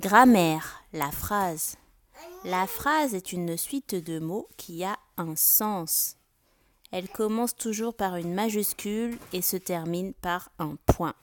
Grammaire, la phrase. La phrase est une suite de mots qui a un sens. Elle commence toujours par une majuscule et se termine par un point.